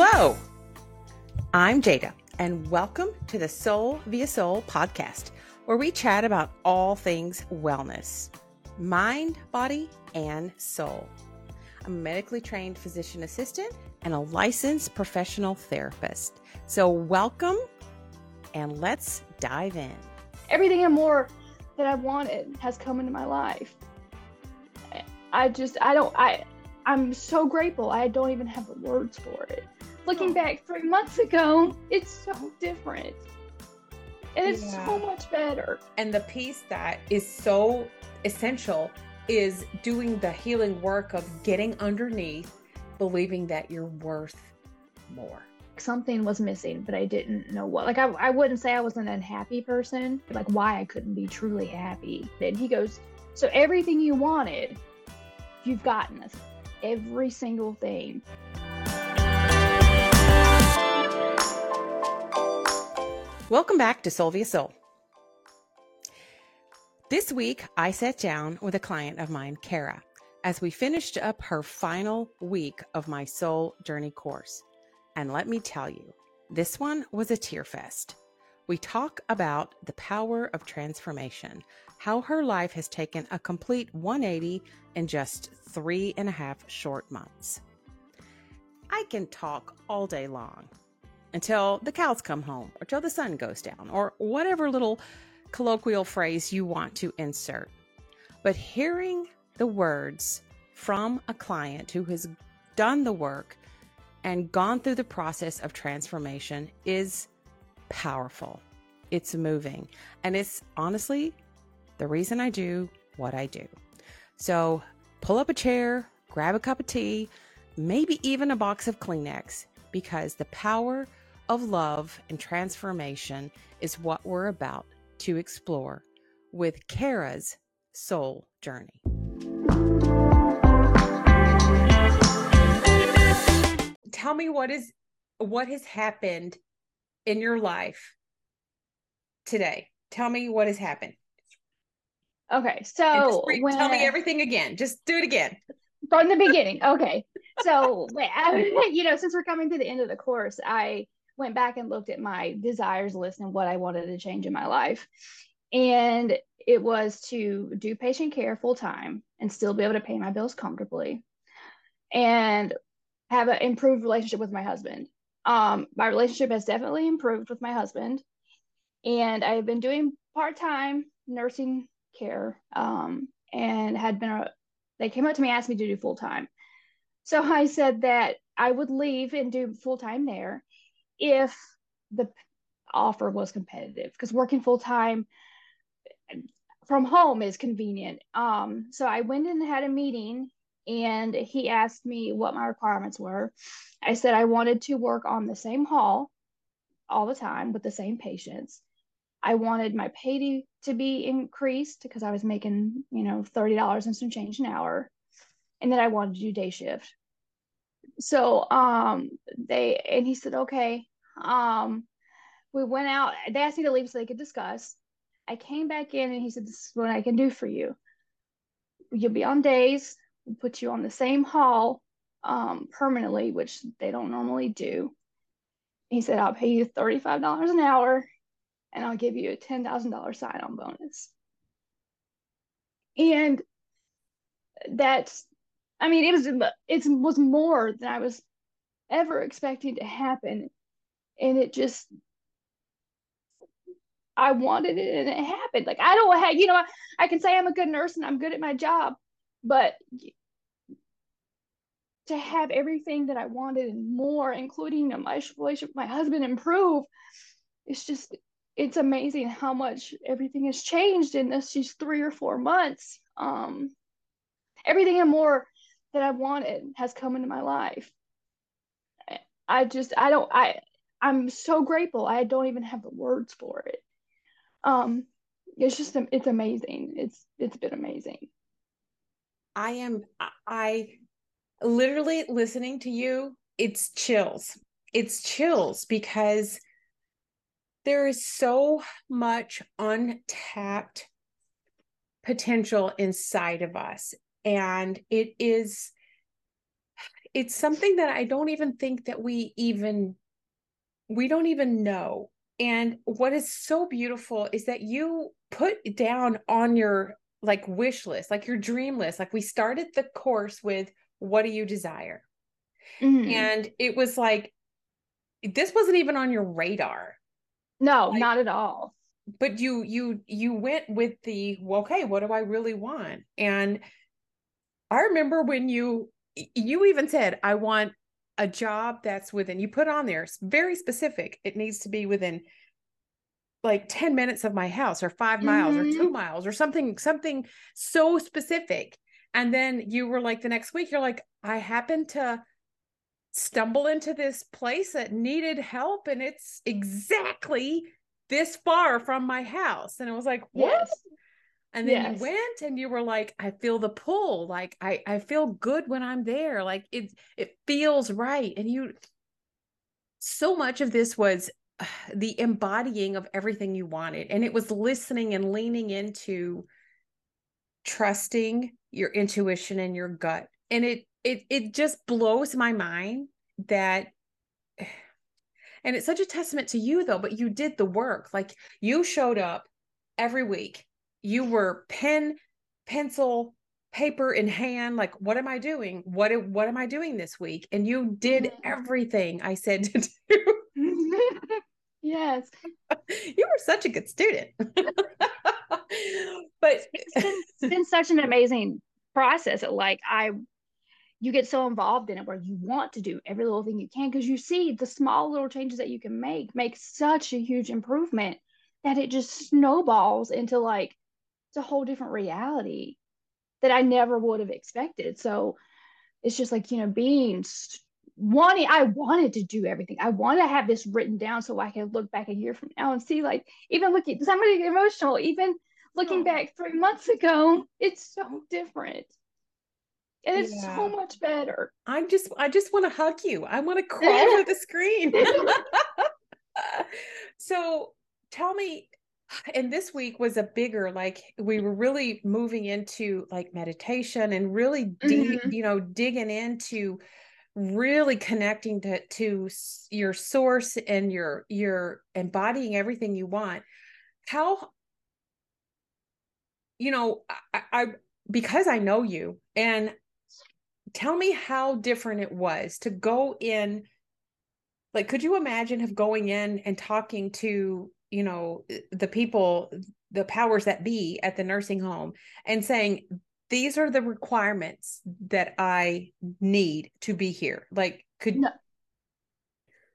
Hello, I'm Jada, and welcome to the Soul via Sole podcast, where we chat about all things wellness mind, body, and soul. I'm a medically trained physician assistant and a licensed professional therapist. So, welcome and let's dive in. Everything and more that I wanted has come into my life. I just, I don't, I, I'm so grateful. I don't even have the words for it. Looking back three months ago, it's so different. And it's yeah. so much better. And the piece that is so essential is doing the healing work of getting underneath, believing that you're worth more. Something was missing, but I didn't know what. Like, I, I wouldn't say I was an unhappy person, like, why I couldn't be truly happy. And he goes, So, everything you wanted, you've gotten us every single thing. Welcome back to Soul via Sole. This week, I sat down with a client of mine, Kara, as we finished up her final week of my Soul Journey course. And let me tell you, this one was a tear fest. We talk about the power of transformation, how her life has taken a complete 180 in just three and a half short months. I can talk all day long until the cows come home or till the sun goes down or whatever little colloquial phrase you want to insert. But hearing the words from a client who has done the work and gone through the process of transformation is powerful. It's moving. And it's honestly the reason I do what I do. So pull up a chair, grab a cup of tea, maybe even a box of Kleenex, because the power of love and transformation is what we're about to explore with Kara's soul journey. Tell me what is what has happened in your life today. Tell me what has happened. Okay, so when, tell me everything again. Just do it again from the beginning. Okay, so you know, since we're coming to the end of the course, I went back and looked at my desires list and what I wanted to change in my life. And it was to do patient care full time and still be able to pay my bills comfortably and have an improved relationship with my husband. Um, my relationship has definitely improved with my husband. And I've been doing part time nursing care um, and had been, a, they came up to me, and asked me to do full time. So I said that I would leave and do full time there if the offer was competitive because working full time from home is convenient. Um, so I went and had a meeting and he asked me what my requirements were. I said I wanted to work on the same hall all the time with the same patients. I wanted my pay to, to be increased because I was making, you know, $30 and some change an hour. And then I wanted to do day shift so um they and he said okay um we went out they asked me to leave so they could discuss. I came back in and he said this is what i can do for you. You'll be on days we'll put you on the same hall um permanently which they don't normally do. He said i'll pay you $35 an hour and i'll give you a $10000 sign-on bonus. And that's I mean, it was it was more than I was ever expecting to happen, and it just I wanted it and it happened. Like I don't have, you know, I, I can say I'm a good nurse and I'm good at my job, but to have everything that I wanted and more, including my relationship with my husband, improve, it's just it's amazing how much everything has changed in this just three or four months. Um, everything and more that I wanted has come into my life. I just I don't I I'm so grateful. I don't even have the words for it. Um it's just it's amazing. It's it's been amazing. I am I literally listening to you, it's chills. It's chills because there is so much untapped potential inside of us and it is it's something that I don't even think that we even we don't even know. And what is so beautiful is that you put down on your like wish list, like your dream list. Like we started the course with what do you desire? Mm-hmm. And it was like this wasn't even on your radar. No, like, not at all. But you you you went with the well, okay, what do I really want? And I remember when you you even said, I want a job that's within, you put on there, very specific. It needs to be within like 10 minutes of my house or 5 miles mm-hmm. or 2 miles or something something so specific. And then you were like the next week you're like I happened to stumble into this place that needed help and it's exactly this far from my house and it was like what yes. And then yes. you went and you were like, I feel the pull. Like I, I feel good when I'm there. Like it, it feels right. And you, so much of this was the embodying of everything you wanted. And it was listening and leaning into trusting your intuition and your gut. And it, it, it just blows my mind that and it's such a testament to you though but you did the work like you showed up every week you were pen pencil paper in hand like what am i doing? What what am i doing this week? And you did everything i said to do. Yes. You were such a good student. But it's been, it's been such an amazing process like i you get so involved in it where you want to do every little thing you can because you see the small little changes that you can make make such a huge improvement that it just snowballs into like it's a whole different reality that I never would have expected. So it's just like, you know, being wanting, I wanted to do everything. I want to have this written down so I can look back a year from now and see, like, even looking, somebody emotional, even looking oh. back three months ago, it's so different. And it's yeah. so much better. I just, I just want to hug you. I want to crawl over the screen. so tell me and this week was a bigger like we were really moving into like meditation and really deep mm-hmm. you know digging into really connecting to to your source and your your embodying everything you want how you know I, I because i know you and tell me how different it was to go in like could you imagine of going in and talking to you know eh, the people the powers that be at the nursing home and saying these are the requirements that i need to be here. Like could no,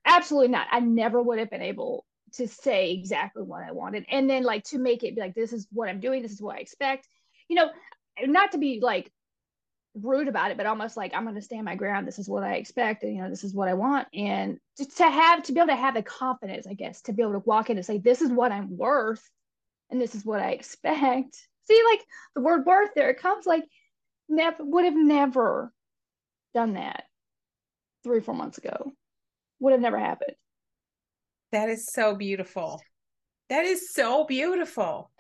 absolutely not. I never would have been able to say exactly what i wanted. And then like to make it be like this is what i'm doing. This is what i expect. You know not to be like rude about it, but almost like I'm going to stand my ground. This is what I expect, and you know, this is what I want, and just to have to be able to have the confidence, I guess, to be able to walk in and say, "This is what I'm worth, and this is what I expect." See, like the word "worth" there, it comes like never would have never done that three, four months ago. Would have never happened. That is so beautiful. That is so beautiful.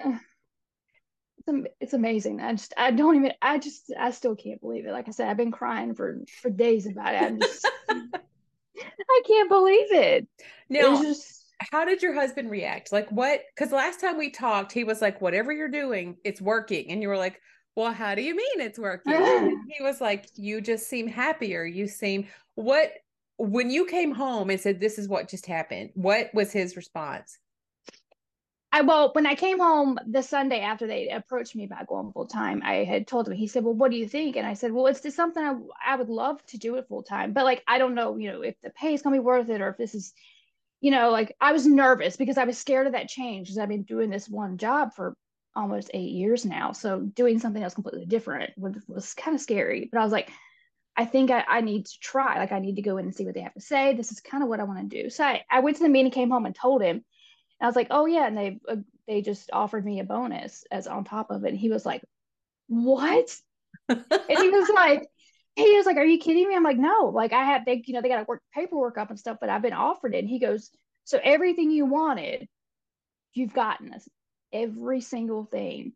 It's amazing. I just I don't even I just I still can't believe it. Like I said, I've been crying for for days about it. Just I can't believe it. Now, just, how did your husband react? Like what? Because last time we talked, he was like, "Whatever you're doing, it's working," and you were like, "Well, how do you mean it's working?" he was like, "You just seem happier. You seem what." When you came home and said, "This is what just happened," what was his response? I well, when I came home the Sunday after they approached me about going full time, I had told him. He said, "Well, what do you think?" And I said, "Well, it's just something I, I would love to do it full time, but like I don't know, you know, if the pay is gonna be worth it or if this is, you know, like I was nervous because I was scared of that change because I've been doing this one job for almost eight years now, so doing something else completely different was, was kind of scary. But I was like, I think I, I need to try. Like I need to go in and see what they have to say. This is kind of what I want to do. So I, I went to the meeting, came home, and told him I was like, oh yeah, and they uh, they just offered me a bonus as on top of it. And he was like, what? and he was like, he was like, are you kidding me? I'm like, no, like I had they you know they got to work paperwork up and stuff, but I've been offered it. And he goes, so everything you wanted, you've gotten this every single thing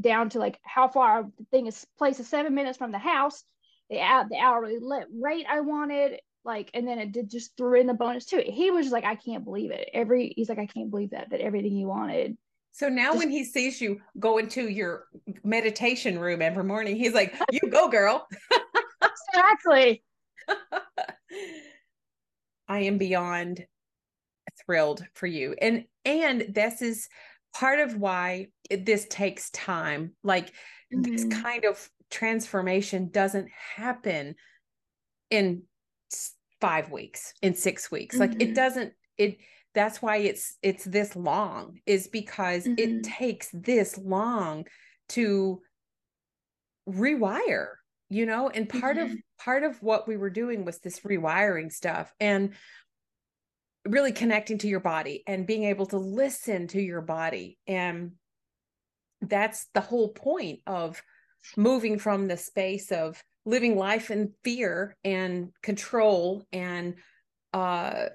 down to like how far the thing is placed is seven minutes from the house the the hourly rate I wanted, like, and then it did just threw in the bonus too. He was just like, I can't believe it. Every he's like, I can't believe that that everything you wanted. So now just, when he sees you go into your meditation room every morning, he's like, You go, girl. exactly. I am beyond thrilled for you. And and this is part of why this takes time. Like mm-hmm. this kind of transformation doesn't happen in five weeks in six weeks mm-hmm. like it mm-hmm. doesn't it that's why it's it's this long is because mm-hmm. it takes this long to rewire you know and part mm-hmm. of part of what we were doing was this rewiring stuff and really connecting to your body and being able to listen to your body and that's the whole point of moving from the space of living life in fear and control and uh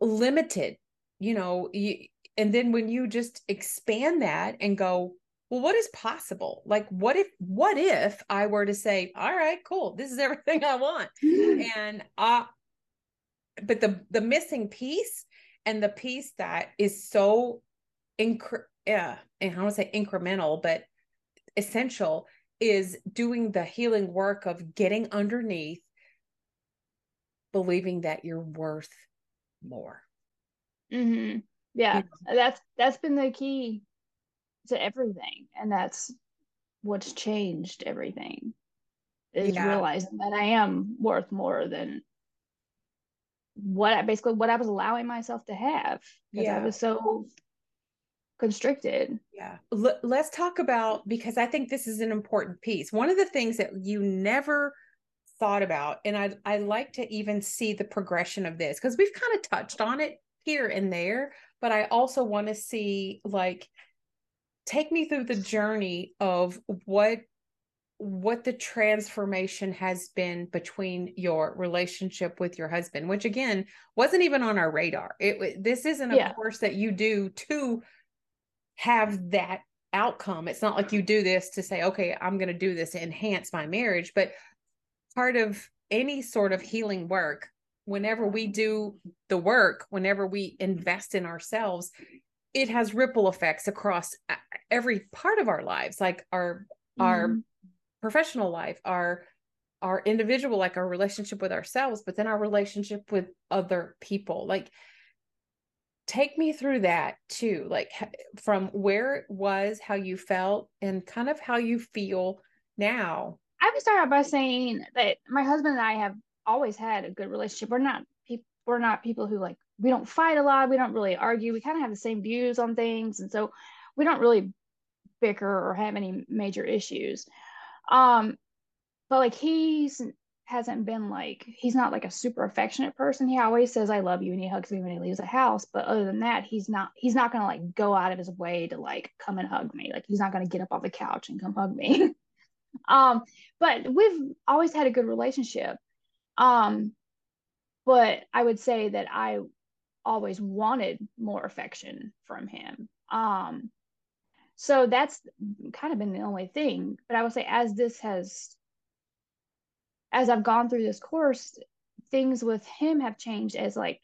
limited you know you, and then when you just expand that and go well what is possible? Like what if what if i were to say all right cool this is everything i want and uh but the the missing piece and the piece that is so incre- yeah and i don't say incremental but essential is doing the healing work of getting underneath believing that you're worth more mm-hmm. yeah that's that's been the key to everything and that's what's changed everything is yeah. realizing that i am worth more than what I basically what I was allowing myself to have because yeah. I was so constricted. Yeah. L- let's talk about because I think this is an important piece. One of the things that you never thought about and I I like to even see the progression of this because we've kind of touched on it here and there, but I also want to see like take me through the journey of what what the transformation has been between your relationship with your husband which again wasn't even on our radar it this isn't a yeah. course that you do to have that outcome it's not like you do this to say okay i'm going to do this to enhance my marriage but part of any sort of healing work whenever we do the work whenever we invest in ourselves it has ripple effects across every part of our lives like our mm-hmm. our professional life, our our individual, like our relationship with ourselves, but then our relationship with other people. Like take me through that too, like from where it was, how you felt, and kind of how you feel now. I would start out by saying that my husband and I have always had a good relationship. We're not people we're not people who like we don't fight a lot, we don't really argue, we kind of have the same views on things. And so we don't really bicker or have any major issues. Um, but like he's hasn't been like he's not like a super affectionate person. He always says I love you and he hugs me when he leaves the house. But other than that, he's not he's not gonna like go out of his way to like come and hug me. Like he's not gonna get up off the couch and come hug me. um, but we've always had a good relationship. Um, but I would say that I always wanted more affection from him. Um, so that's kind of been the only thing. But I would say as this has as I've gone through this course, things with him have changed as like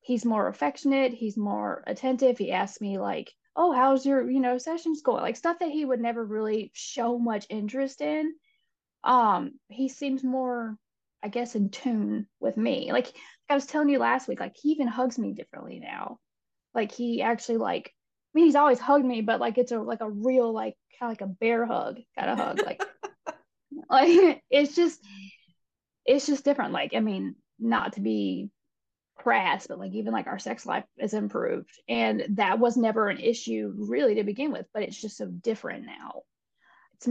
he's more affectionate, he's more attentive. He asks me like, "Oh, how's your, you know, sessions going?" Like stuff that he would never really show much interest in. Um, he seems more I guess in tune with me. Like I was telling you last week, like he even hugs me differently now. Like he actually like I mean, he's always hugged me, but like it's a like a real like kind of like a bear hug kind of hug. Like, like it's just it's just different. Like, I mean, not to be crass, but like even like our sex life is improved, and that was never an issue really to begin with. But it's just so different now. It's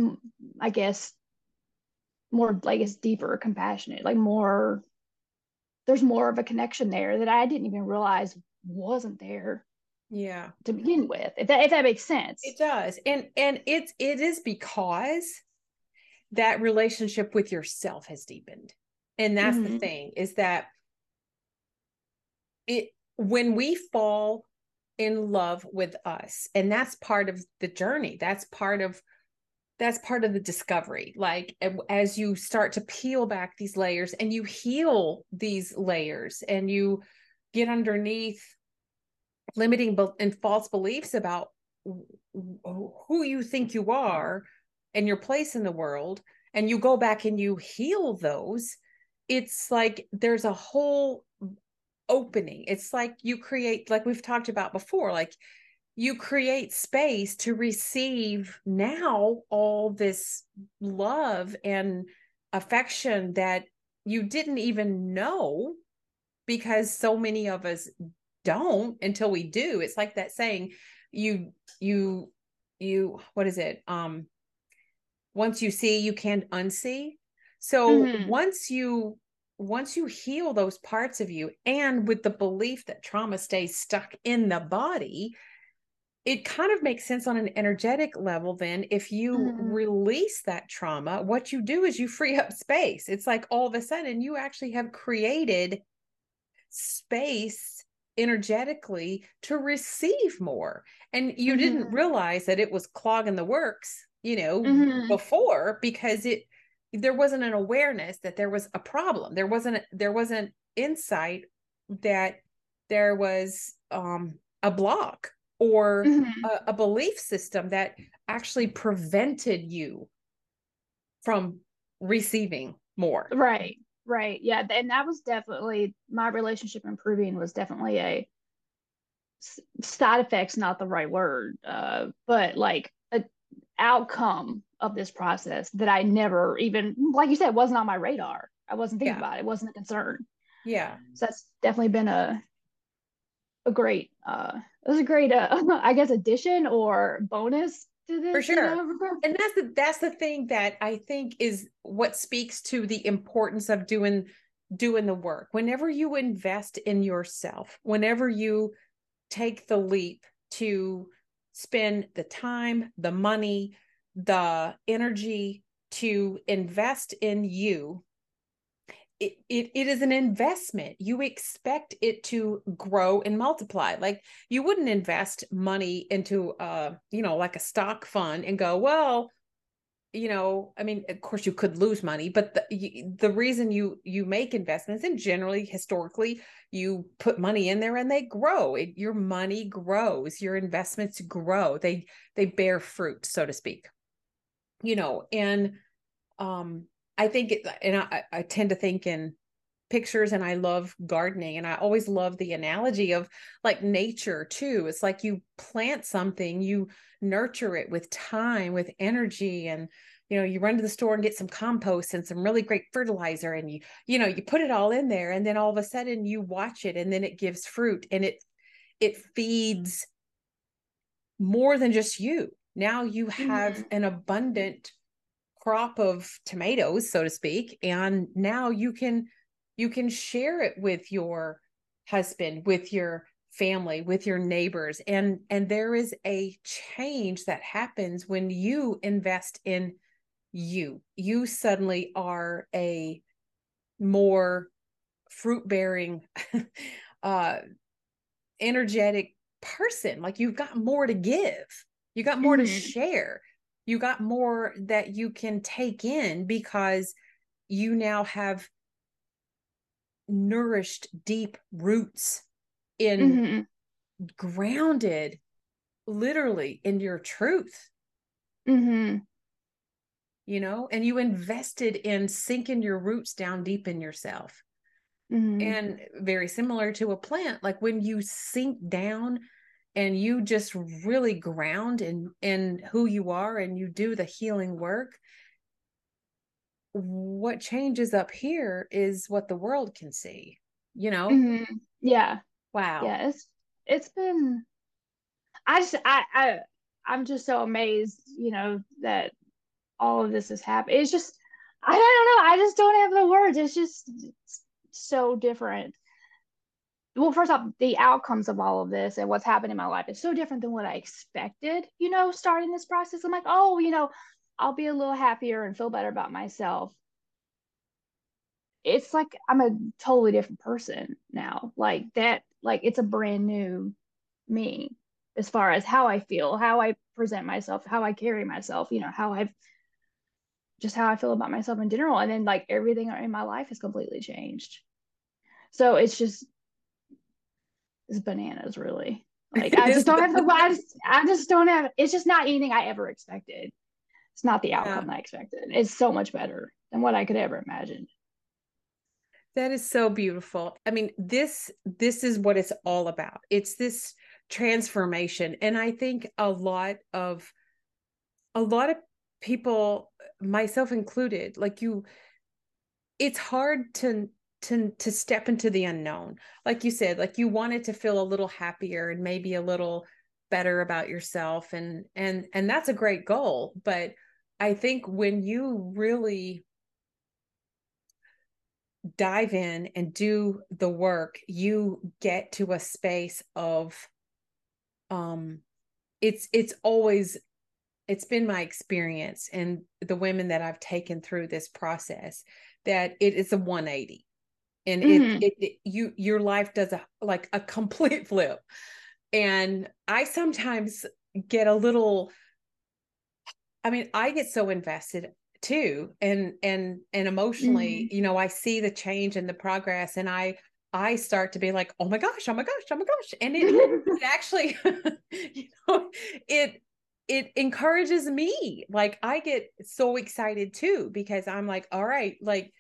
I guess more like it's deeper, compassionate, like more. There's more of a connection there that I didn't even realize wasn't there yeah to begin with if that if that makes sense it does and and it's it is because that relationship with yourself has deepened and that's mm-hmm. the thing is that it when we fall in love with us and that's part of the journey that's part of that's part of the discovery like as you start to peel back these layers and you heal these layers and you get underneath limiting and false beliefs about who you think you are and your place in the world and you go back and you heal those it's like there's a whole opening. It's like you create like we've talked about before like you create space to receive now all this love and affection that you didn't even know because so many of us don't until we do. It's like that saying you you you what is it? Um once you see you can't unsee so mm-hmm. once you once you heal those parts of you and with the belief that trauma stays stuck in the body it kind of makes sense on an energetic level then if you mm-hmm. release that trauma what you do is you free up space it's like all of a sudden you actually have created space energetically to receive more and you mm-hmm. didn't realize that it was clogging the works you know mm-hmm. before because it there wasn't an awareness that there was a problem there wasn't there wasn't insight that there was um a block or mm-hmm. a, a belief system that actually prevented you from receiving more right right yeah and that was definitely my relationship improving was definitely a side effects not the right word uh but like outcome of this process that i never even like you said wasn't on my radar i wasn't thinking yeah. about it. it wasn't a concern yeah so that's definitely been a a great uh it was a great uh, i guess addition or bonus to this for sure you know? and that's the that's the thing that i think is what speaks to the importance of doing doing the work whenever you invest in yourself whenever you take the leap to spend the time the money the energy to invest in you it, it, it is an investment. You expect it to grow and multiply. Like you wouldn't invest money into uh, you know, like a stock fund and go, well, you know, I mean, of course you could lose money, but the the reason you you make investments and generally historically you put money in there and they grow. It, your money grows, your investments grow. They they bear fruit, so to speak. You know, and um I think, it, and I, I tend to think in pictures and I love gardening and I always love the analogy of like nature too. It's like you plant something, you nurture it with time, with energy and you know, you run to the store and get some compost and some really great fertilizer and you you know, you put it all in there and then all of a sudden you watch it and then it gives fruit and it it feeds more than just you. Now you have mm-hmm. an abundant crop of tomatoes so to speak and now you can you can share it with your husband with your family with your neighbors. And and there is a change that happens when you invest in you. You suddenly are a more fruit bearing uh energetic person. Like you've got more to give. You got more mm-hmm. to share. You got more that you can take in because you now have nourished deep roots in mm-hmm. grounded literally in your truth mm-hmm. you know and you invested in sinking your roots down deep in yourself mm-hmm. and very similar to a plant like when you sink down and you just really ground in in who you are and you do the healing work what changes up here is what the world can see you know? Mm-hmm. yeah. Wow. Yeah it's it's been i just i i i'm just so amazed you know that all of this has happened. It's just i don't know i just don't have the words. It's just so different. Well, first off, the outcomes of all of this and what's happened in my life is so different than what I expected, you know, starting this process. I'm like, oh, you know, I'll be a little happier and feel better about myself. It's like I'm a totally different person now. Like that, like it's a brand new me as far as how I feel, how I present myself, how I carry myself, you know, how I've just how I feel about myself in general. And then like everything in my life has completely changed. So it's just it's bananas really. Like I just don't have the I just, I just don't have it's just not anything I ever expected. It's not the outcome yeah. I expected. It's so much better than what I could ever imagine. That is so beautiful. I mean, this this is what it's all about. It's this transformation. And I think a lot of a lot of people, myself included, like you, it's hard to to to step into the unknown. Like you said, like you wanted to feel a little happier and maybe a little better about yourself and and and that's a great goal, but I think when you really dive in and do the work, you get to a space of um it's it's always it's been my experience and the women that I've taken through this process that it is a 180 and mm-hmm. it, it, it you your life does a like a complete flip and I sometimes get a little I mean I get so invested too and and and emotionally mm-hmm. you know I see the change and the progress and I I start to be like, oh my gosh, oh my gosh, oh my gosh. And it, it actually, you know, it it encourages me. Like I get so excited too, because I'm like, all right, like,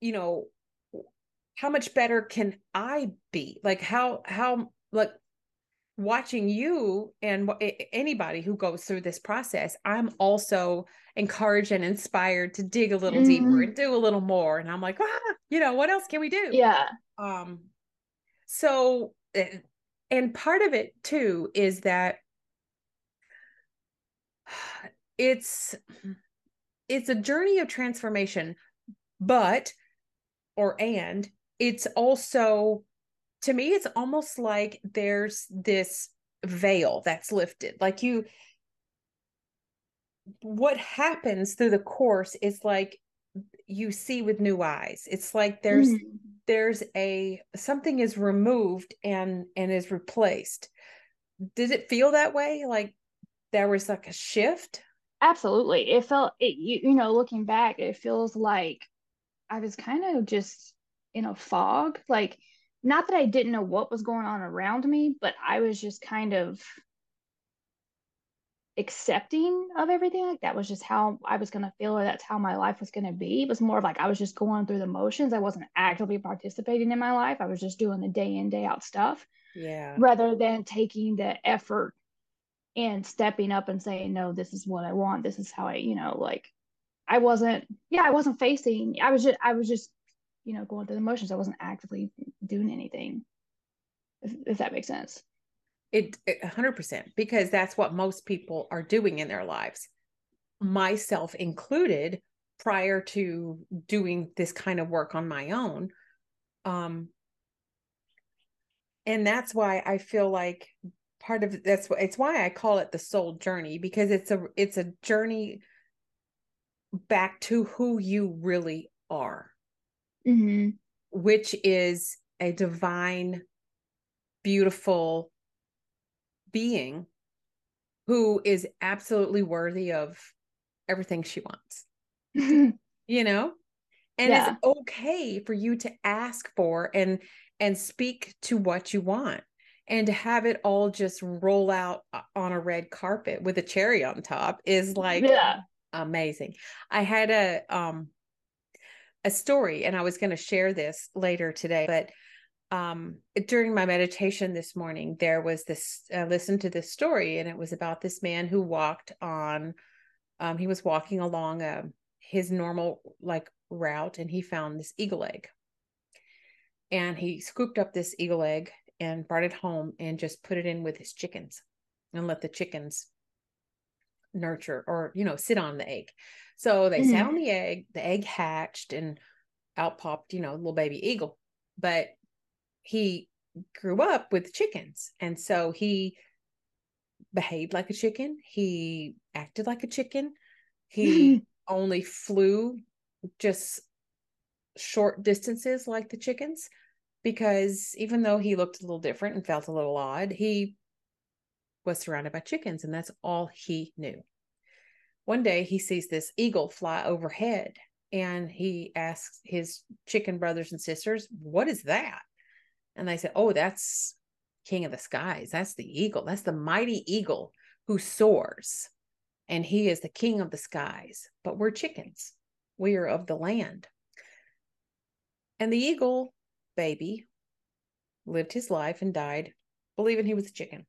you know, how much better can I be? Like how how like watching you and anybody who goes through this process, I'm also encouraged and inspired to dig a little mm-hmm. deeper and do a little more. And I'm like, ah, you know, what else can we do? Yeah. Um, so, eh, and part of it too is that it's it's a journey of transformation, but or and it's also to me it's almost like there's this veil that's lifted. Like you what happens through the course is like you see with new eyes. It's like there's mm. there's a something is removed and and is replaced. Did it feel that way? Like there was like a shift? Absolutely. It felt it you, you know looking back it feels like i was kind of just in a fog. Like not that I didn't know what was going on around me, but I was just kind of accepting of everything. Like that was just how I was going to feel, or that's how my life was going to be. It was more of like I was just going through the motions. I wasn't actively participating in my life. I was just doing the day in, day out stuff. Yeah. Rather than taking the effort and stepping up and saying, no, this is what I want. This is how I, you know, like I wasn't, yeah, I wasn't facing, I was just, I was just you know, going through the motions. I wasn't actively doing anything. If, if that makes sense. It a hundred percent because that's what most people are doing in their lives, myself included. Prior to doing this kind of work on my own, um, and that's why I feel like part of that's it's why I call it the soul journey because it's a it's a journey back to who you really are mm-hmm. which is a divine, beautiful being who is absolutely worthy of everything she wants. you know? And yeah. it's okay for you to ask for and and speak to what you want and to have it all just roll out on a red carpet with a cherry on top is like yeah. amazing. I had a um a story and I was going to share this later today, but um during my meditation this morning there was this I listened to this story and it was about this man who walked on um he was walking along a um, his normal like route and he found this eagle egg. And he scooped up this eagle egg and brought it home and just put it in with his chickens and let the chickens nurture or you know sit on the egg so they mm-hmm. sat on the egg, the egg hatched and out popped, you know, little baby eagle. But he grew up with chickens. And so he behaved like a chicken. He acted like a chicken. He only flew just short distances like the chickens because even though he looked a little different and felt a little odd, he was surrounded by chickens, and that's all he knew. One day he sees this eagle fly overhead and he asks his chicken brothers and sisters, What is that? And they said, Oh, that's king of the skies. That's the eagle. That's the mighty eagle who soars. And he is the king of the skies. But we're chickens. We are of the land. And the eagle baby lived his life and died believing he was a chicken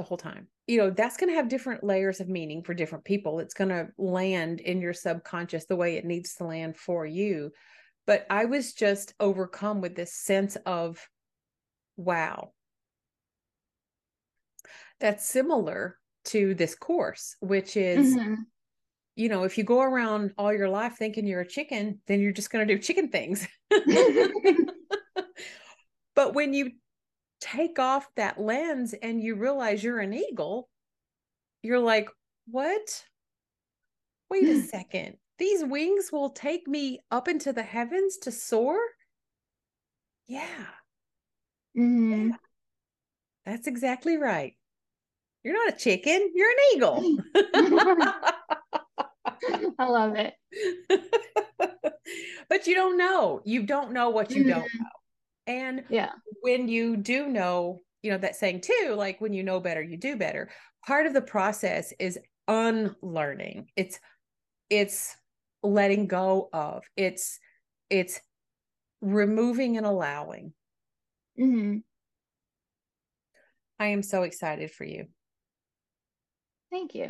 the whole time. You know, that's going to have different layers of meaning for different people. It's going to land in your subconscious the way it needs to land for you. But I was just overcome with this sense of, wow. That's similar to this course, which is, mm-hmm. you know, if you go around all your life thinking you're a chicken, then you're just going to do chicken things. but when you take off that lens and you realize you're an eagle, you're like, what? Wait a second. These wings will take me up into the heavens to soar? Yeah. Mm-hmm. yeah. That's exactly right. You're not a chicken, you're an eagle. I love it. but you don't know. You don't know what you mm-hmm. don't know. And yeah, when you do know, you know, that saying too, like when you know better, you do better. Part of the process is unlearning. It's it's letting go of. It's it's removing and allowing. Mm-hmm. I am so excited for you. Thank you.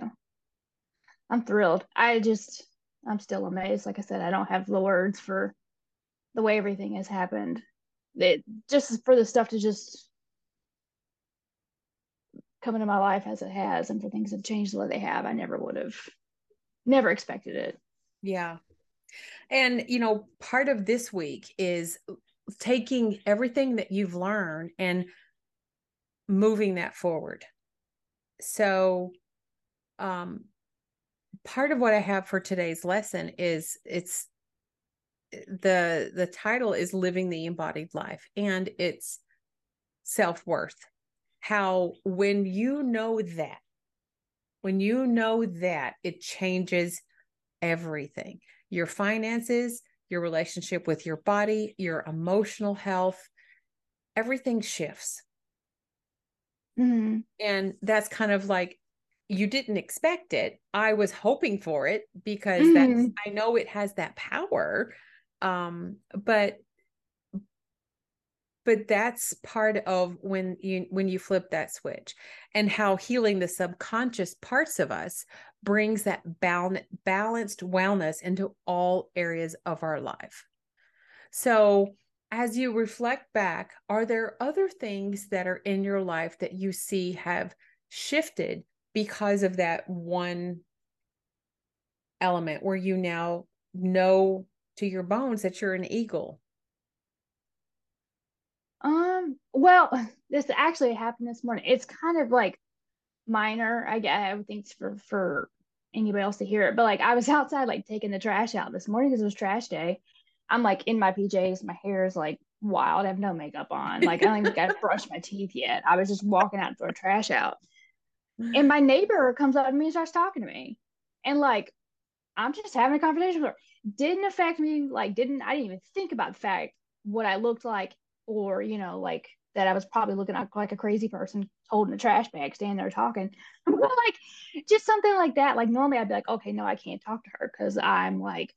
I'm thrilled. I just I'm still amazed. Like I said, I don't have the words for the way everything has happened it just for the stuff to just come into my life as it has and for things to change the way they have i never would have never expected it. Yeah. And you know part of this week is taking everything that you've learned and moving that forward. So um part of what i have for today's lesson is it's the the title is living the embodied life and it's self-worth how when you know that when you know that it changes everything your finances your relationship with your body your emotional health everything shifts mm-hmm. and that's kind of like you didn't expect it i was hoping for it because mm-hmm. that's i know it has that power um but but that's part of when you when you flip that switch and how healing the subconscious parts of us brings that bal- balanced wellness into all areas of our life. So as you reflect back are there other things that are in your life that you see have shifted because of that one element where you now know to your bones that you're an eagle? Um, well, this actually happened this morning. It's kind of like minor. I guess I think it's for for anybody else to hear it, but like I was outside like taking the trash out this morning because it was trash day. I'm like in my PJs, my hair is like wild. I have no makeup on. Like I don't even got to brush my teeth yet. I was just walking out to throw trash out. And my neighbor comes up to me and starts talking to me. And like I'm just having a conversation with her. Didn't affect me like didn't i didn't even think about the fact what i looked like or you know like that i was probably looking like a crazy person holding a trash bag standing there talking. Like just something like that. Like normally i'd be like okay no i can't talk to her because i'm like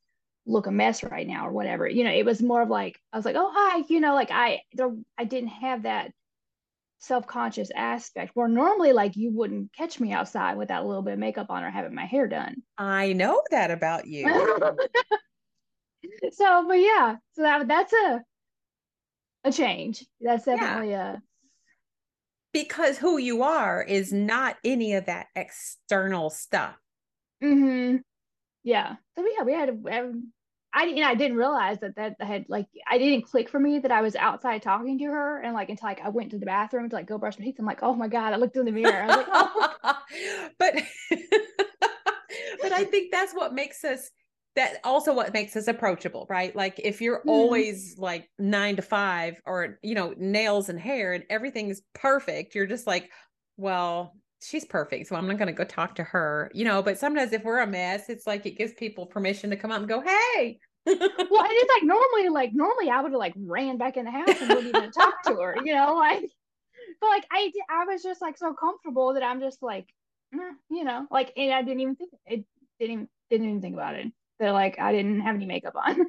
look a mess right now or whatever. You know it was more of like i was like oh hi you know like i there i didn't have that self-conscious aspect where normally like you wouldn't catch me outside without a little bit of makeup on or having my hair done. I know that about you. So but yeah so that that's a a change. That's definitely yeah. a because who you are is not any of that external stuff. Mm-hmm. Yeah. So yeah we had, we had I you know I didn't realize that that had like I didn't click for me that I was outside talking to her and like until like I went to the bathroom to like go brush my teeth. I'm like, oh my god! I looked in the mirror. I was like, oh. but but I think that's what makes us that also what makes us approachable, right? Like if you're mm-hmm. always like nine to five or you know nails and hair and everything is perfect, you're just like, well, she's perfect. So I'm not going to go talk to her, you know. But sometimes if we're a mess, it's like it gives people permission to come up and go, hey. well, and it's like normally, like normally I would have like ran back in the house and wouldn't even talk to her, you know, like. But like I, I was just like so comfortable that I'm just like, you know, like, and I didn't even think it didn't even didn't even think about it. They're like I didn't have any makeup on.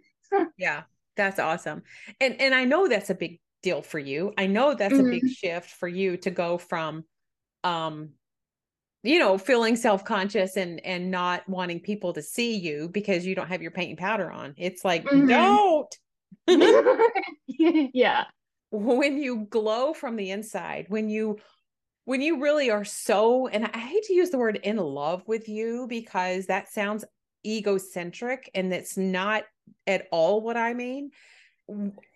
yeah, that's awesome, and and I know that's a big deal for you. I know that's mm-hmm. a big mm-hmm. shift for you to go from, um, you know feeling self-conscious and and not wanting people to see you because you don't have your paint and powder on. It's like mm-hmm. don't. Yeah. When you glow from the inside when you when you really are so and i hate to use the word in love with you because that sounds egocentric and it's not at all what i mean.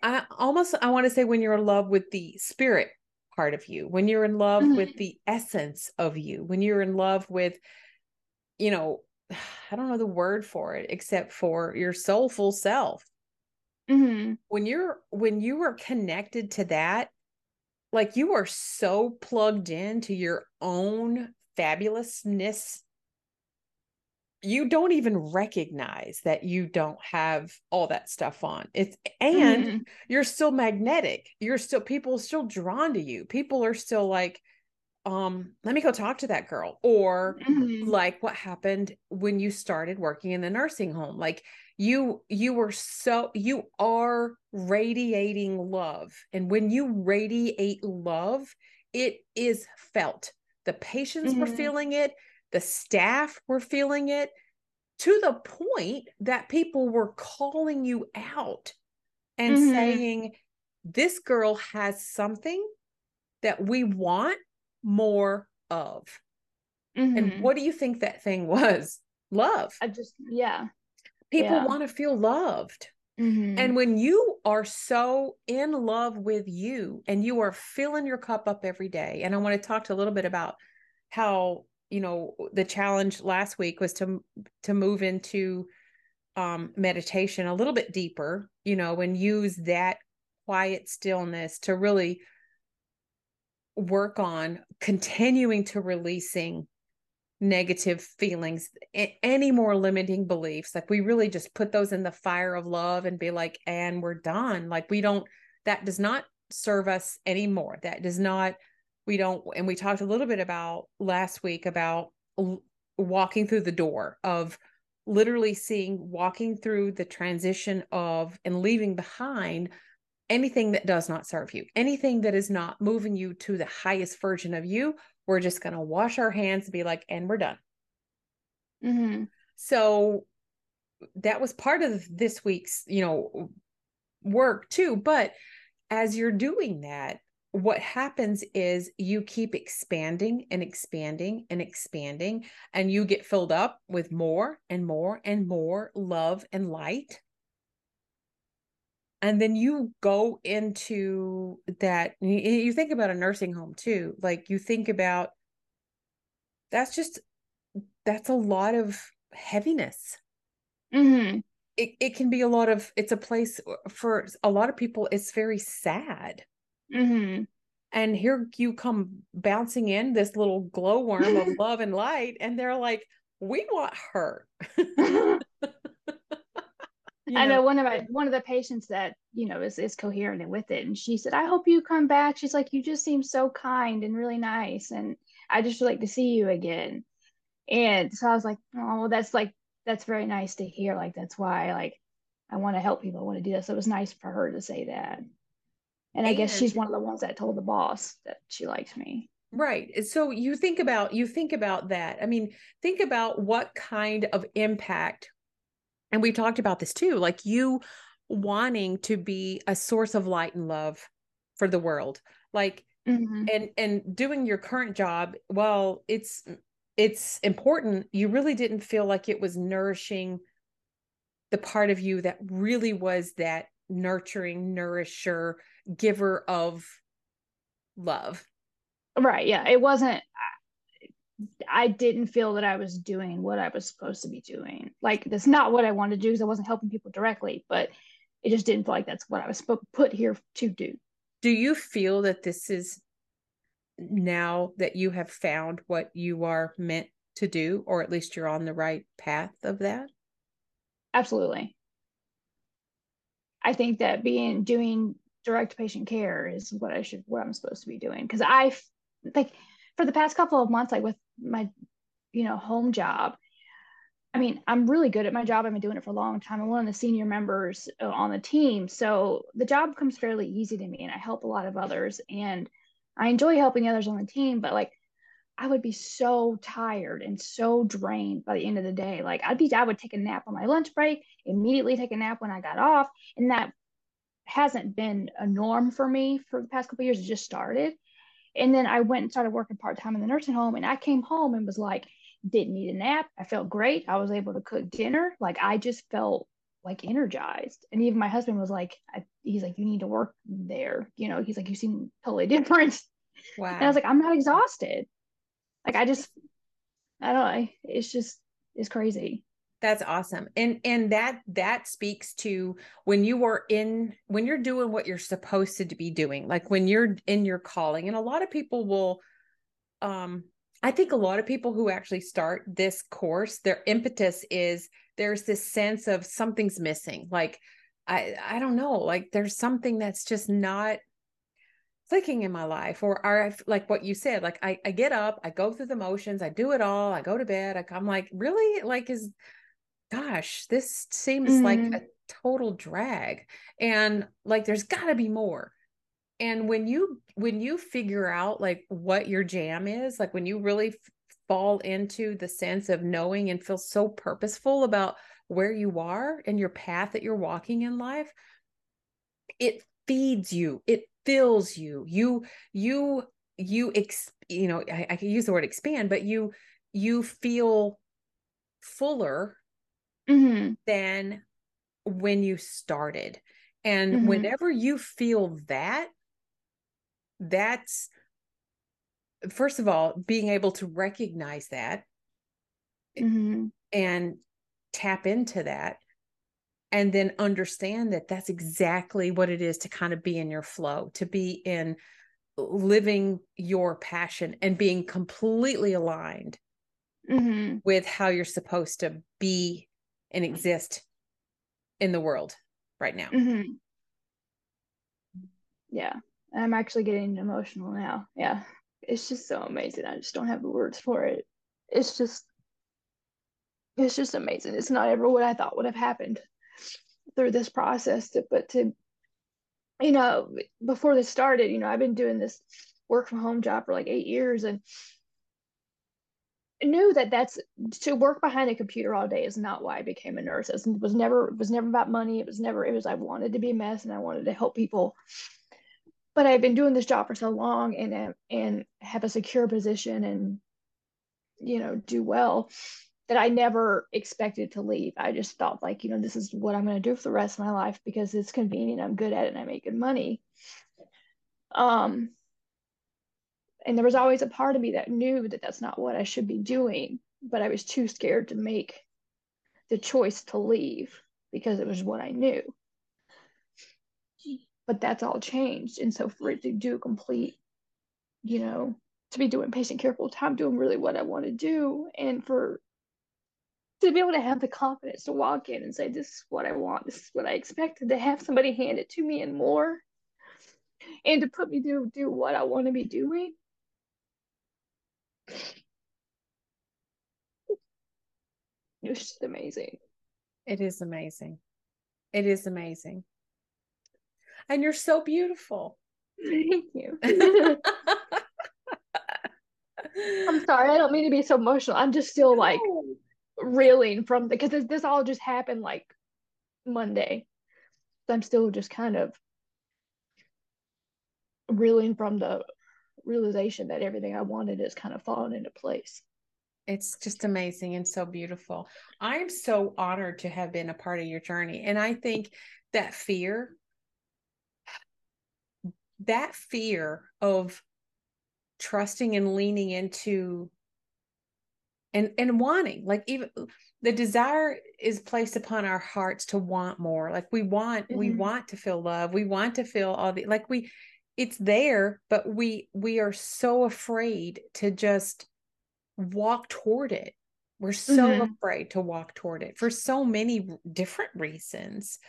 I almost i want to say when you're in love with the spirit part of you, when you're in love mm-hmm. with the essence of you, when you're in love with, you know, I don't know the word for it except for your soulful self. Mm-hmm. When you're when you are connected to that, like you are so plugged into your own fabulousness you don't even recognize that you don't have all that stuff on. It's and mm-hmm. you're still magnetic. You're still people are still drawn to you. People are still like um let me go talk to that girl or mm-hmm. like what happened when you started working in the nursing home. Like you you were so you are radiating love. And when you radiate love it is felt. The patients mm-hmm. were feeling it the staff were feeling it to the point that people were calling you out and mm-hmm. saying, This girl has something that we want more of. Mm-hmm. And what do you think that thing was? Love. I just, yeah. People yeah. want to feel loved. Mm-hmm. And when you are so in love with you and you are filling your cup up every day, and I want to talk to a little bit about how you know the challenge last week was to to move into um meditation a little bit deeper you know and use that quiet stillness to really work on continuing to releasing negative feelings any more limiting beliefs. Like we really just put those in the fire of love and be like and we're done. Like we don't that does not serve us anymore. That does not we don't and we talked a little bit about last week about walking through the door of literally seeing walking through the transition of and leaving behind anything that does not serve you anything that is not moving you to the highest version of you we're just going to wash our hands and be like and we're done mm-hmm. so that was part of this week's you know work too but as you're doing that what happens is you keep expanding and expanding and expanding, and you get filled up with more and more and more love and light. And then you go into that. You think about a nursing home too. Like you think about that's just, that's a lot of heaviness. Mm-hmm. It, it can be a lot of, it's a place for a lot of people, it's very sad Mm-hmm. And here you come bouncing in this little glowworm of love and light, and they're like, "We want her." I know one of my one of the patients that you know is is coherent and with it, and she said, "I hope you come back." She's like, "You just seem so kind and really nice, and I just would like to see you again." And so I was like, "Oh, well, that's like that's very nice to hear. Like that's why like I want to help people. I want to do this." So it was nice for her to say that. And I guess she's one of the ones that told the boss that she likes me. Right. So you think about you think about that. I mean, think about what kind of impact and we talked about this too, like you wanting to be a source of light and love for the world. Like mm-hmm. and and doing your current job, well, it's it's important. You really didn't feel like it was nourishing the part of you that really was that nurturing nourisher giver of love. Right. Yeah. It wasn't, I didn't feel that I was doing what I was supposed to be doing. Like, that's not what I wanted to do because I wasn't helping people directly, but it just didn't feel like that's what I was put here to do. Do you feel that this is now that you have found what you are meant to do, or at least you're on the right path of that? Absolutely. I think that being doing direct patient care is what I should what I'm supposed to be doing because I like for the past couple of months like with my you know home job I mean, I'm really good at my job. I've been doing it for a long time. I'm one of the senior members uh, on the team. So the job comes fairly easy to me and I help a lot of others and I enjoy helping others on the team, but like I would be so tired and so drained by the end of the day. Like I'd be I would take a nap on my lunch break, immediately take a nap when I got off, and that hasn't been a norm for me for the past couple years. It just started. And then I went and started working part-time in the nursing home and I came home and was like didn't need a nap. I felt great. I was able to cook dinner. Like I just felt like energized. And even my husband was like, I, he's like, you need to work there. You know, he's like, you seem totally different. Wow. And I was like, I'm not exhausted. Like I just, I don't know. It's just, it's crazy. That's awesome. And and that that speaks to when you are in when you're doing what you're supposed to be doing. Like when you're in your calling. And a lot of people will um I think a lot of people who actually start this course, their impetus is there's this sense of something's missing. Like, I I don't know, like there's something that's just not clicking in my life or are like what you said like I, I get up i go through the motions i do it all i go to bed I, i'm like really like is gosh this seems mm-hmm. like a total drag and like there's got to be more and when you when you figure out like what your jam is like when you really f- fall into the sense of knowing and feel so purposeful about where you are and your path that you're walking in life it feeds you it fills you you you you ex, you know I, I can use the word expand but you you feel fuller mm-hmm. than when you started and mm-hmm. whenever you feel that that's first of all being able to recognize that mm-hmm. and tap into that and then understand that that's exactly what it is to kind of be in your flow to be in living your passion and being completely aligned mm-hmm. with how you're supposed to be and exist in the world right now mm-hmm. yeah I'm actually getting emotional now. Yeah. It's just so amazing. I just don't have the words for it. It's just it's just amazing. It's not ever what I thought would have happened through this process to, but to you know, before this started, you know, I've been doing this work from home job for like 8 years and knew that that's to work behind a computer all day is not why I became a nurse. It was never it was never about money. It was never it was I wanted to be a mess and I wanted to help people but I've been doing this job for so long and and have a secure position and you know do well that I never expected to leave. I just thought like, you know, this is what I'm going to do for the rest of my life because it's convenient, I'm good at it and I make good money. Um and there was always a part of me that knew that that's not what I should be doing, but I was too scared to make the choice to leave because it was what I knew but that's all changed. And so for it to do complete, you know, to be doing patient care full time, doing really what I want to do, and for to be able to have the confidence to walk in and say, This is what I want, this is what I expected, to have somebody hand it to me and more, and to put me to do what I want to be doing. It's just amazing. It is amazing. It is amazing and you're so beautiful. Thank you. I'm sorry, I don't mean to be so emotional. I'm just still like reeling from because this, this all just happened like Monday. So I'm still just kind of reeling from the realization that everything I wanted is kind of falling into place. It's just amazing and so beautiful. I'm so honored to have been a part of your journey. And I think that fear that fear of trusting and leaning into and and wanting like even the desire is placed upon our hearts to want more like we want mm-hmm. we want to feel love we want to feel all the like we it's there but we we are so afraid to just walk toward it we're so mm-hmm. afraid to walk toward it for so many different reasons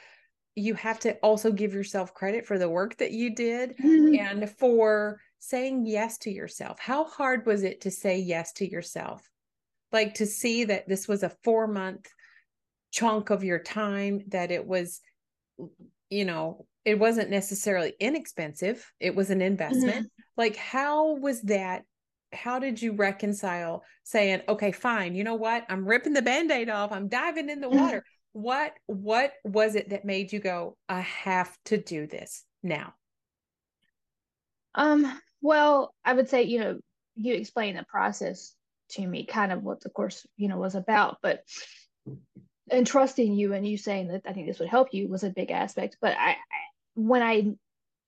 you have to also give yourself credit for the work that you did mm-hmm. and for saying yes to yourself how hard was it to say yes to yourself like to see that this was a 4 month chunk of your time that it was you know it wasn't necessarily inexpensive it was an investment mm-hmm. like how was that how did you reconcile saying okay fine you know what i'm ripping the band-aid off i'm diving in the mm-hmm. water what what was it that made you go i have to do this now um well i would say you know you explained the process to me kind of what the course you know was about but and trusting you and you saying that I think this would help you was a big aspect. But I, I when I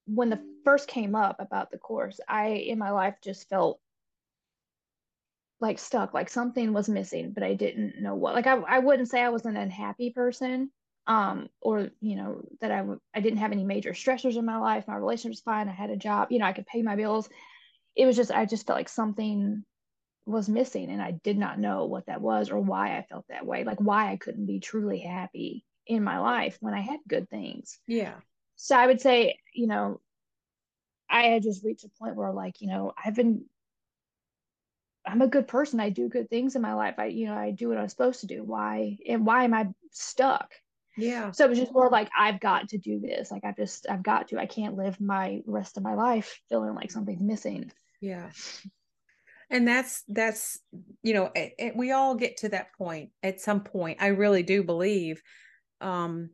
when the first came up about the course, I in my life just felt like stuck, like something was missing, but I didn't know what. Like I, I wouldn't say I was an unhappy person, um, or you know that I didn't have any major stressors in my life. My relationship was fine. I had a job. You know, I could pay my bills. It was just I just felt like something was missing and I did not know what that was or why I felt that way, like why I couldn't be truly happy in my life when I had good things. Yeah. So I would say, you know, I had just reached a point where like, you know, I've been I'm a good person. I do good things in my life. I, you know, I do what I'm supposed to do. Why and why am I stuck? Yeah. So it was just more like I've got to do this. Like I've just I've got to. I can't live my rest of my life feeling like something's missing. Yeah and that's that's you know it, it, we all get to that point at some point. I really do believe um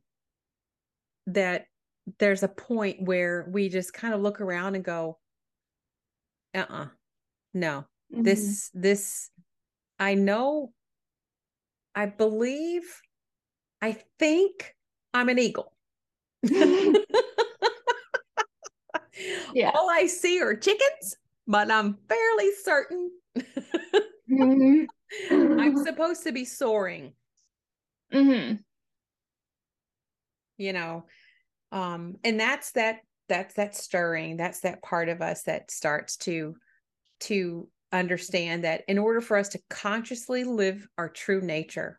that there's a point where we just kind of look around and go uh-uh no. Mm-hmm. this this i know i believe i think i'm an eagle. Yeah all i see are chickens but I'm fairly certain mm-hmm. I'm supposed to be soaring. Mm-hmm. You know, um, and that's that that's that stirring. That's that part of us that starts to to understand that in order for us to consciously live our true nature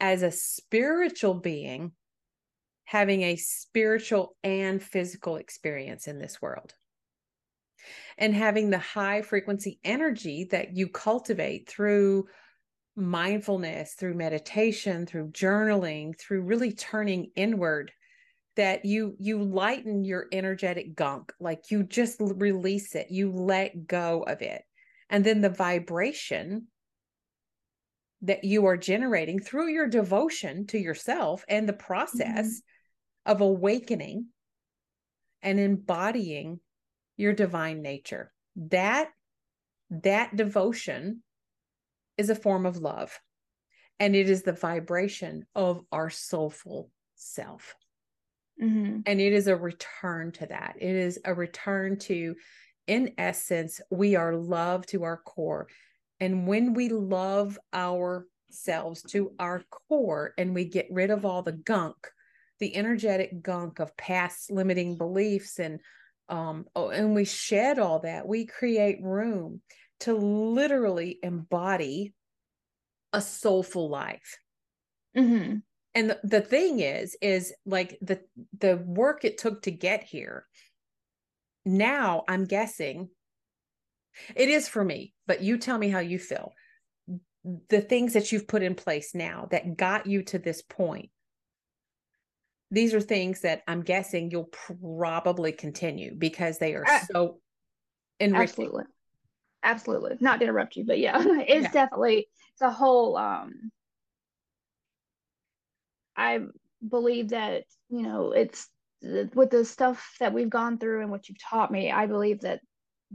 as a spiritual being, having a spiritual and physical experience in this world and having the high frequency energy that you cultivate through mindfulness, through meditation, through journaling, through really turning inward that you you lighten your energetic gunk like you just release it you let go of it and then the vibration that you are generating through your devotion to yourself and the process mm-hmm. of awakening and embodying your divine nature. That that devotion is a form of love. And it is the vibration of our soulful self. Mm-hmm. And it is a return to that. It is a return to, in essence, we are love to our core. And when we love ourselves to our core and we get rid of all the gunk, the energetic gunk of past limiting beliefs and um, oh, and we shed all that, we create room to literally embody a soulful life. Mm-hmm. And the, the thing is, is like the the work it took to get here. Now I'm guessing it is for me, but you tell me how you feel. The things that you've put in place now that got you to this point these are things that I'm guessing you'll probably continue because they are so enriching. Absolutely. Absolutely. Not to interrupt you, but yeah, it's yeah. definitely it's a whole um I believe that, you know, it's with the stuff that we've gone through and what you've taught me, I believe that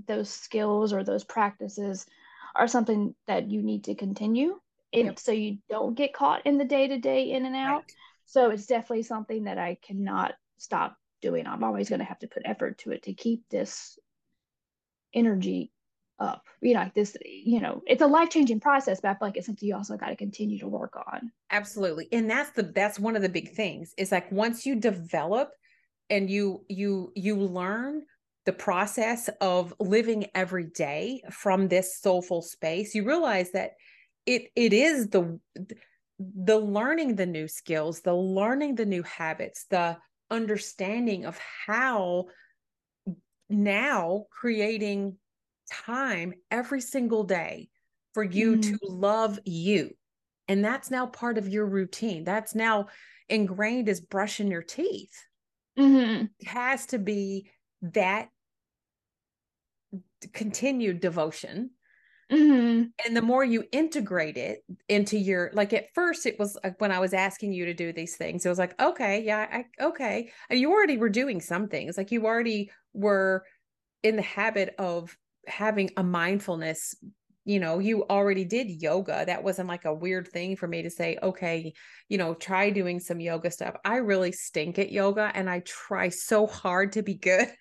those skills or those practices are something that you need to continue. And yep. so you don't get caught in the day to day in and out. Right so it's definitely something that I cannot stop doing. I'm always going to have to put effort to it to keep this energy up. You know, like this, you know, it's a life changing process, but I feel like it's something you also got to continue to work on. Absolutely. And that's the, that's one of the big things is like once you develop and you, you, you learn the process of living every day from this soulful space you realize that it it is the the learning the new skills the learning the new habits the understanding of how now creating time every single day for you mm. to love you and that's now part of your routine that's now ingrained as brushing your teeth mm-hmm. it has to be that continued devotion mm-hmm. and the more you integrate it into your like at first it was like when i was asking you to do these things it was like okay yeah I, okay. And you already were doing some things like you already were in the habit of having a mindfulness you know you already did yoga that wasn't like a weird thing for me to say okay you know try doing some yoga stuff. I really stink at yoga and i try so hard to be good.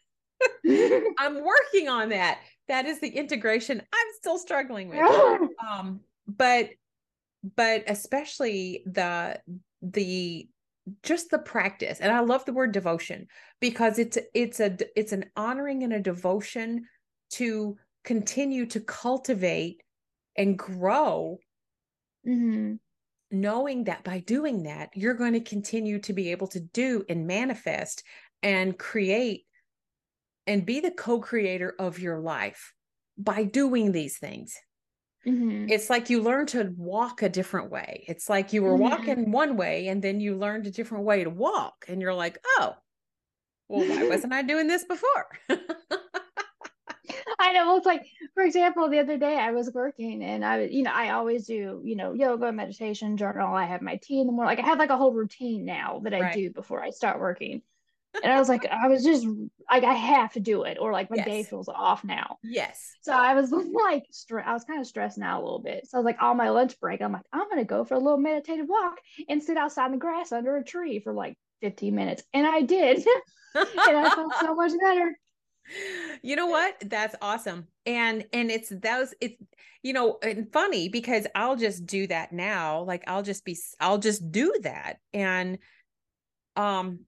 I'm working on that that is the integration i'm still struggling with um but but especially the the just the practice and i love the word devotion because it's it's a it's an honoring and a devotion to continue to cultivate and grow mm-hmm. knowing that by doing that you're going to continue to be able to do and manifest and create and be the co-creator of your life by doing these things mm-hmm. it's like you learn to walk a different way it's like you were mm-hmm. walking one way and then you learned a different way to walk and you're like oh well why wasn't i doing this before I know. It's like, for example, the other day I was working and I was, you know, I always do, you know, yoga, meditation, journal. I have my tea in the morning. Like I have like a whole routine now that I right. do before I start working. And I was like, I was just like, I have to do it, or like my yes. day feels off now. Yes. So I was like, I was kind of stressed out a little bit. So I was like, on my lunch break, I'm like, I'm gonna go for a little meditative walk and sit outside in the grass under a tree for like 15 minutes, and I did, and I felt so much better you know what that's awesome and and it's those it's you know and funny because i'll just do that now like i'll just be i'll just do that and um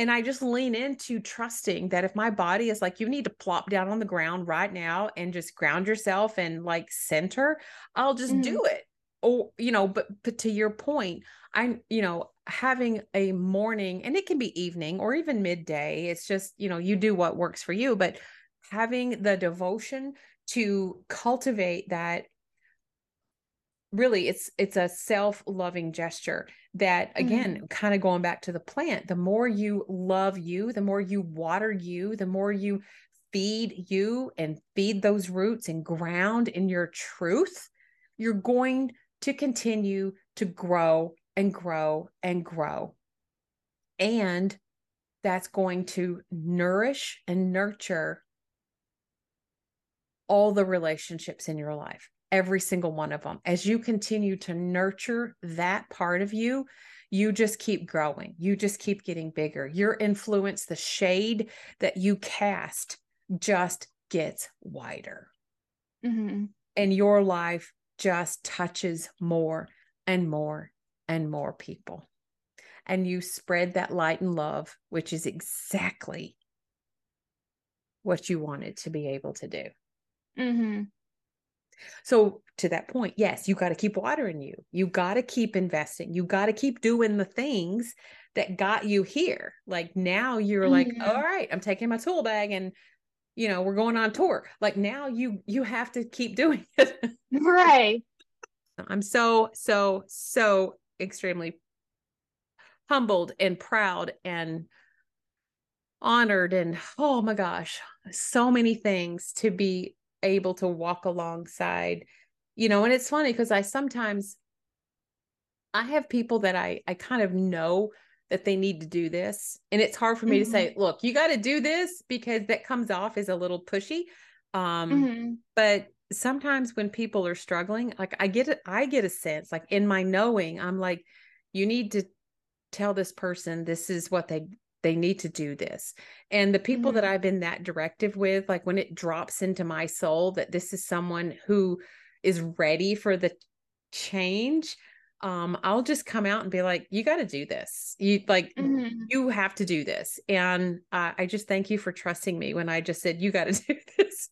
and i just lean into trusting that if my body is like you need to plop down on the ground right now and just ground yourself and like center i'll just mm-hmm. do it or you know but but to your point i'm you know having a morning and it can be evening or even midday it's just you know you do what works for you but having the devotion to cultivate that really it's it's a self-loving gesture that again mm-hmm. kind of going back to the plant the more you love you the more you water you the more you feed you and feed those roots and ground in your truth you're going to continue to grow and grow and grow. And that's going to nourish and nurture all the relationships in your life, every single one of them. As you continue to nurture that part of you, you just keep growing. You just keep getting bigger. Your influence, the shade that you cast, just gets wider. Mm-hmm. And your life just touches more and more and more people. And you spread that light and love, which is exactly what you wanted to be able to do. Mm-hmm. So, to that point, yes, you got to keep watering you. You got to keep investing. You got to keep doing the things that got you here. Like now you're mm-hmm. like, all right, I'm taking my tool bag and you know, we're going on tour. Like now you you have to keep doing it. right. I'm so so so extremely humbled and proud and honored and oh my gosh, so many things to be able to walk alongside. You know, and it's funny because I sometimes I have people that I I kind of know that they need to do this. And it's hard for me mm-hmm. to say, look, you got to do this because that comes off as a little pushy. Um, mm-hmm. but sometimes when people are struggling, like I get it, I get a sense, like in my knowing, I'm like, you need to tell this person this is what they they need to do this. And the people mm-hmm. that I've been that directive with, like when it drops into my soul that this is someone who is ready for the change, um, I'll just come out and be like, you got to do this. You like, mm-hmm. you have to do this. And uh, I just thank you for trusting me when I just said, you got to do this.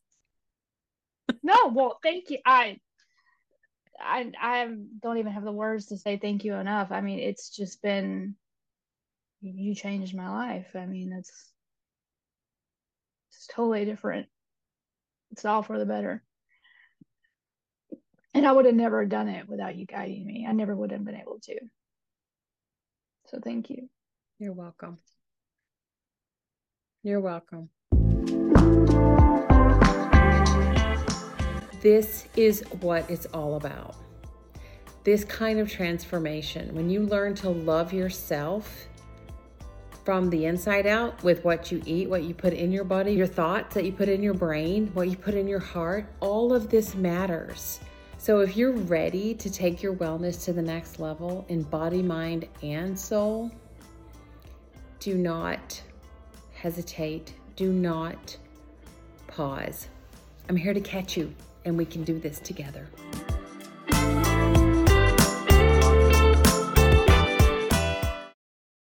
no, well, thank you. I, I, I don't even have the words to say thank you enough. I mean, it's just been, you changed my life. I mean, it's, it's totally different. It's all for the better and I would have never done it without you guiding me. I never would have been able to. So thank you. You're welcome. You're welcome. This is what it's all about. This kind of transformation, when you learn to love yourself from the inside out with what you eat, what you put in your body, your thoughts that you put in your brain, what you put in your heart, all of this matters. So, if you're ready to take your wellness to the next level in body, mind, and soul, do not hesitate. Do not pause. I'm here to catch you, and we can do this together.